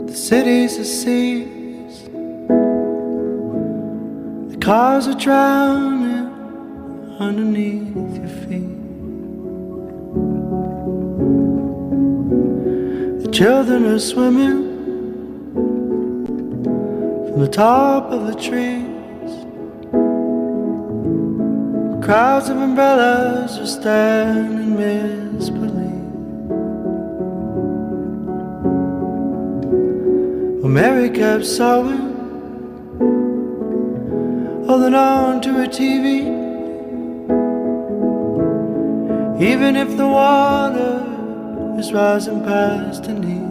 The cities are seas. The cars are drowning underneath your feet. Children are swimming from the top of the trees. Crowds of umbrellas are standing in misbelief. Well, Mary kept sewing, holding on to her TV. Even if the water is rising past her knees.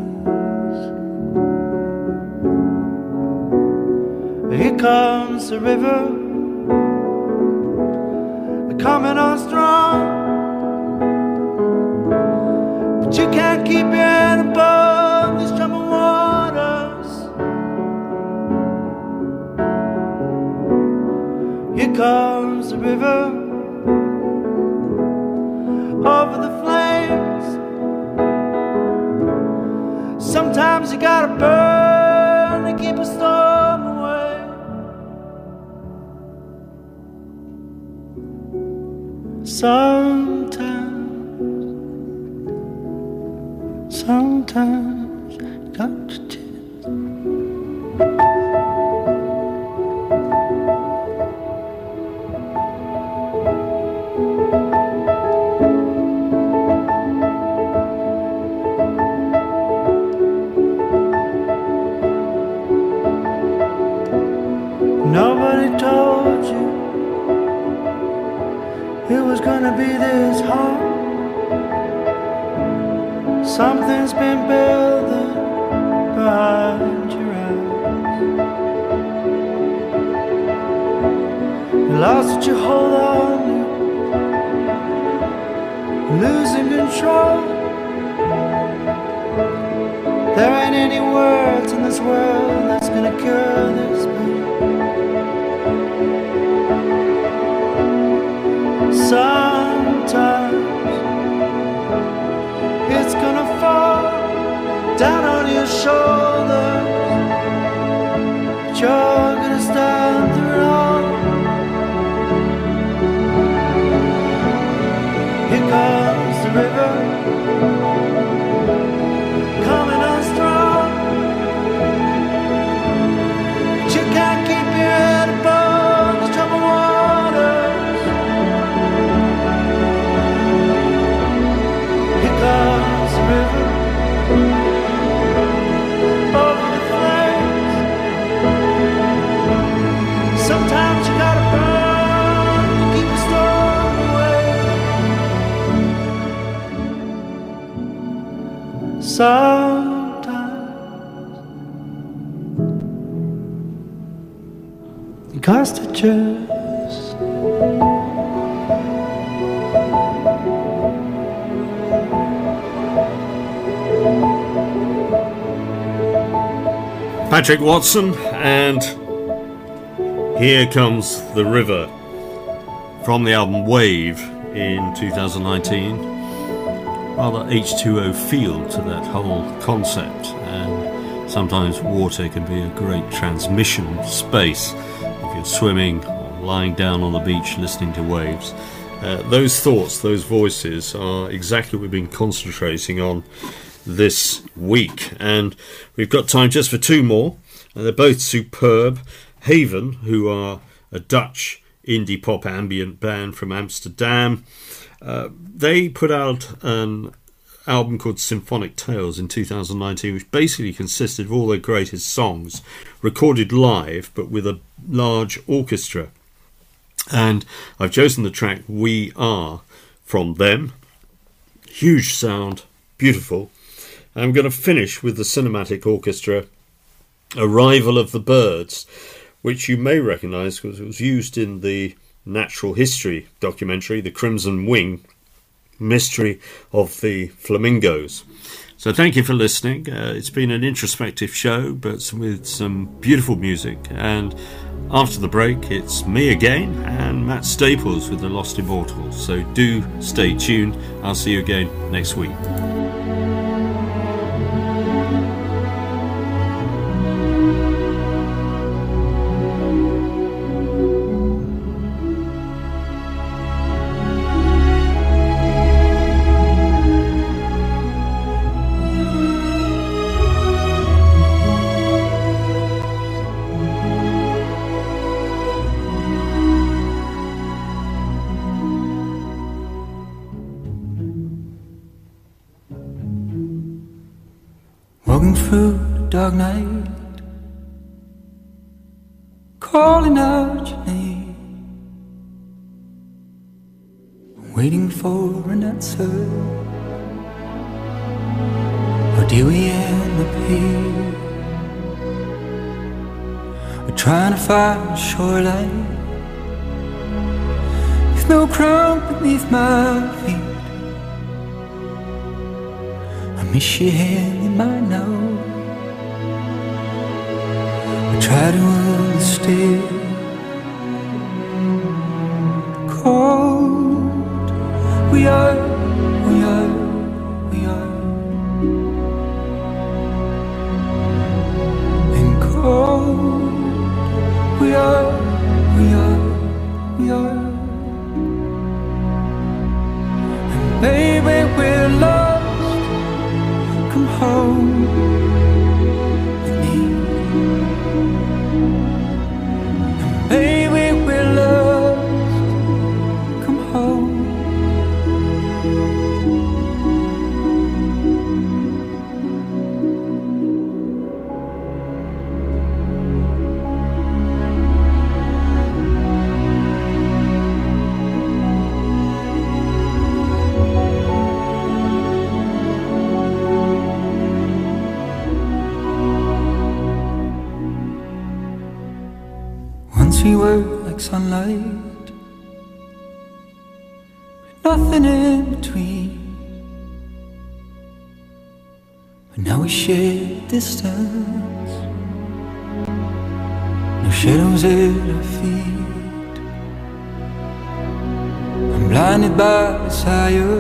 Here comes the river coming on strong. But you can't keep your head above these troubled waters. Here comes the river over the Sometimes you gotta burn to keep a storm away. Sometimes, sometimes, got to lost what you hold on losing control. There ain't any words in this world that's gonna cure this Sometimes got to just Patrick Watson, and here comes the river from the album Wave in 2019. Rather H2O feel to that whole concept, and sometimes water can be a great transmission space if you're swimming or lying down on the beach listening to waves. Uh, those thoughts, those voices are exactly what we've been concentrating on this week. And we've got time just for two more. And they're both superb. HAEVN, who are a Dutch indie pop ambient band from Amsterdam, uh, they put out an album called Symphonic Tales in 2019, which basically consisted of all their greatest songs recorded live but with a large orchestra. And I've chosen the track We Are from them. Huge sound, beautiful. I'm going to finish with the cinematic orchestra Arrival of the Birds, which you may recognise because it was used in the natural history documentary, The Crimson Wing Mystery of the Flamingos. So thank you for listening. Uh, it's been an introspective show, but with some beautiful music. And after the break, it's me again and Matt Staples with the Lost Immortals. So do stay tuned. I'll see you again next week. Dark night, calling out your name, waiting for an answer. Or do we end up here? We're trying to find a shoreline with no ground beneath my feet. I miss your hand in mine now. Try to understand. Cold, we are, I'm blinded by desire, more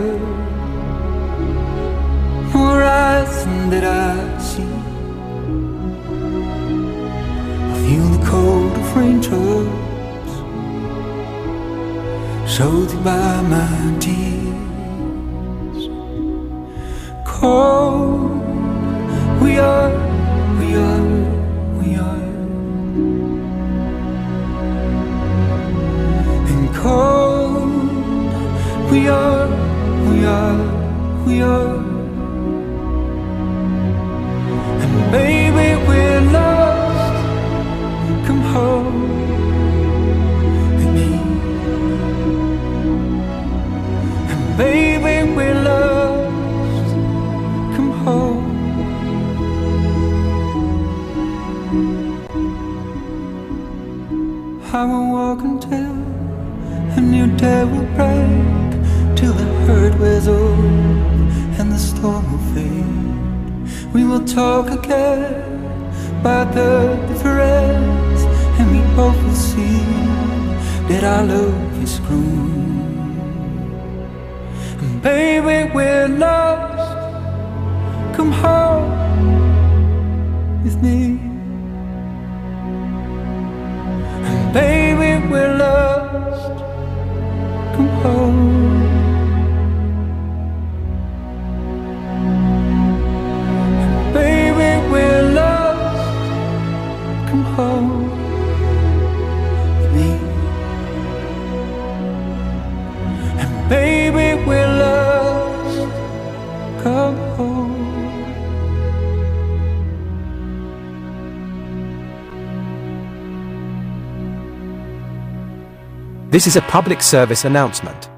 This is a public service announcement.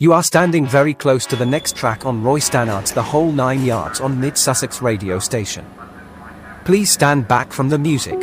You are standing very close to the next track on Roy Stannard's The Whole Nine Yards on Mid Sussex radio station. Please stand back from the music.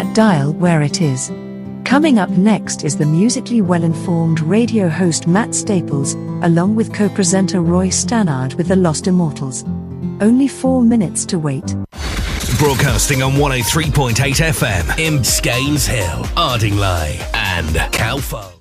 That dial where it is. Coming up next is the musically well informed radio host Matt Staples, along with co presenter Roy Stannard with the Lost Immortals. Only four minutes to wait. Broadcasting on 103.8 FM in Scaynes Hill, Ardingly, and Calfo.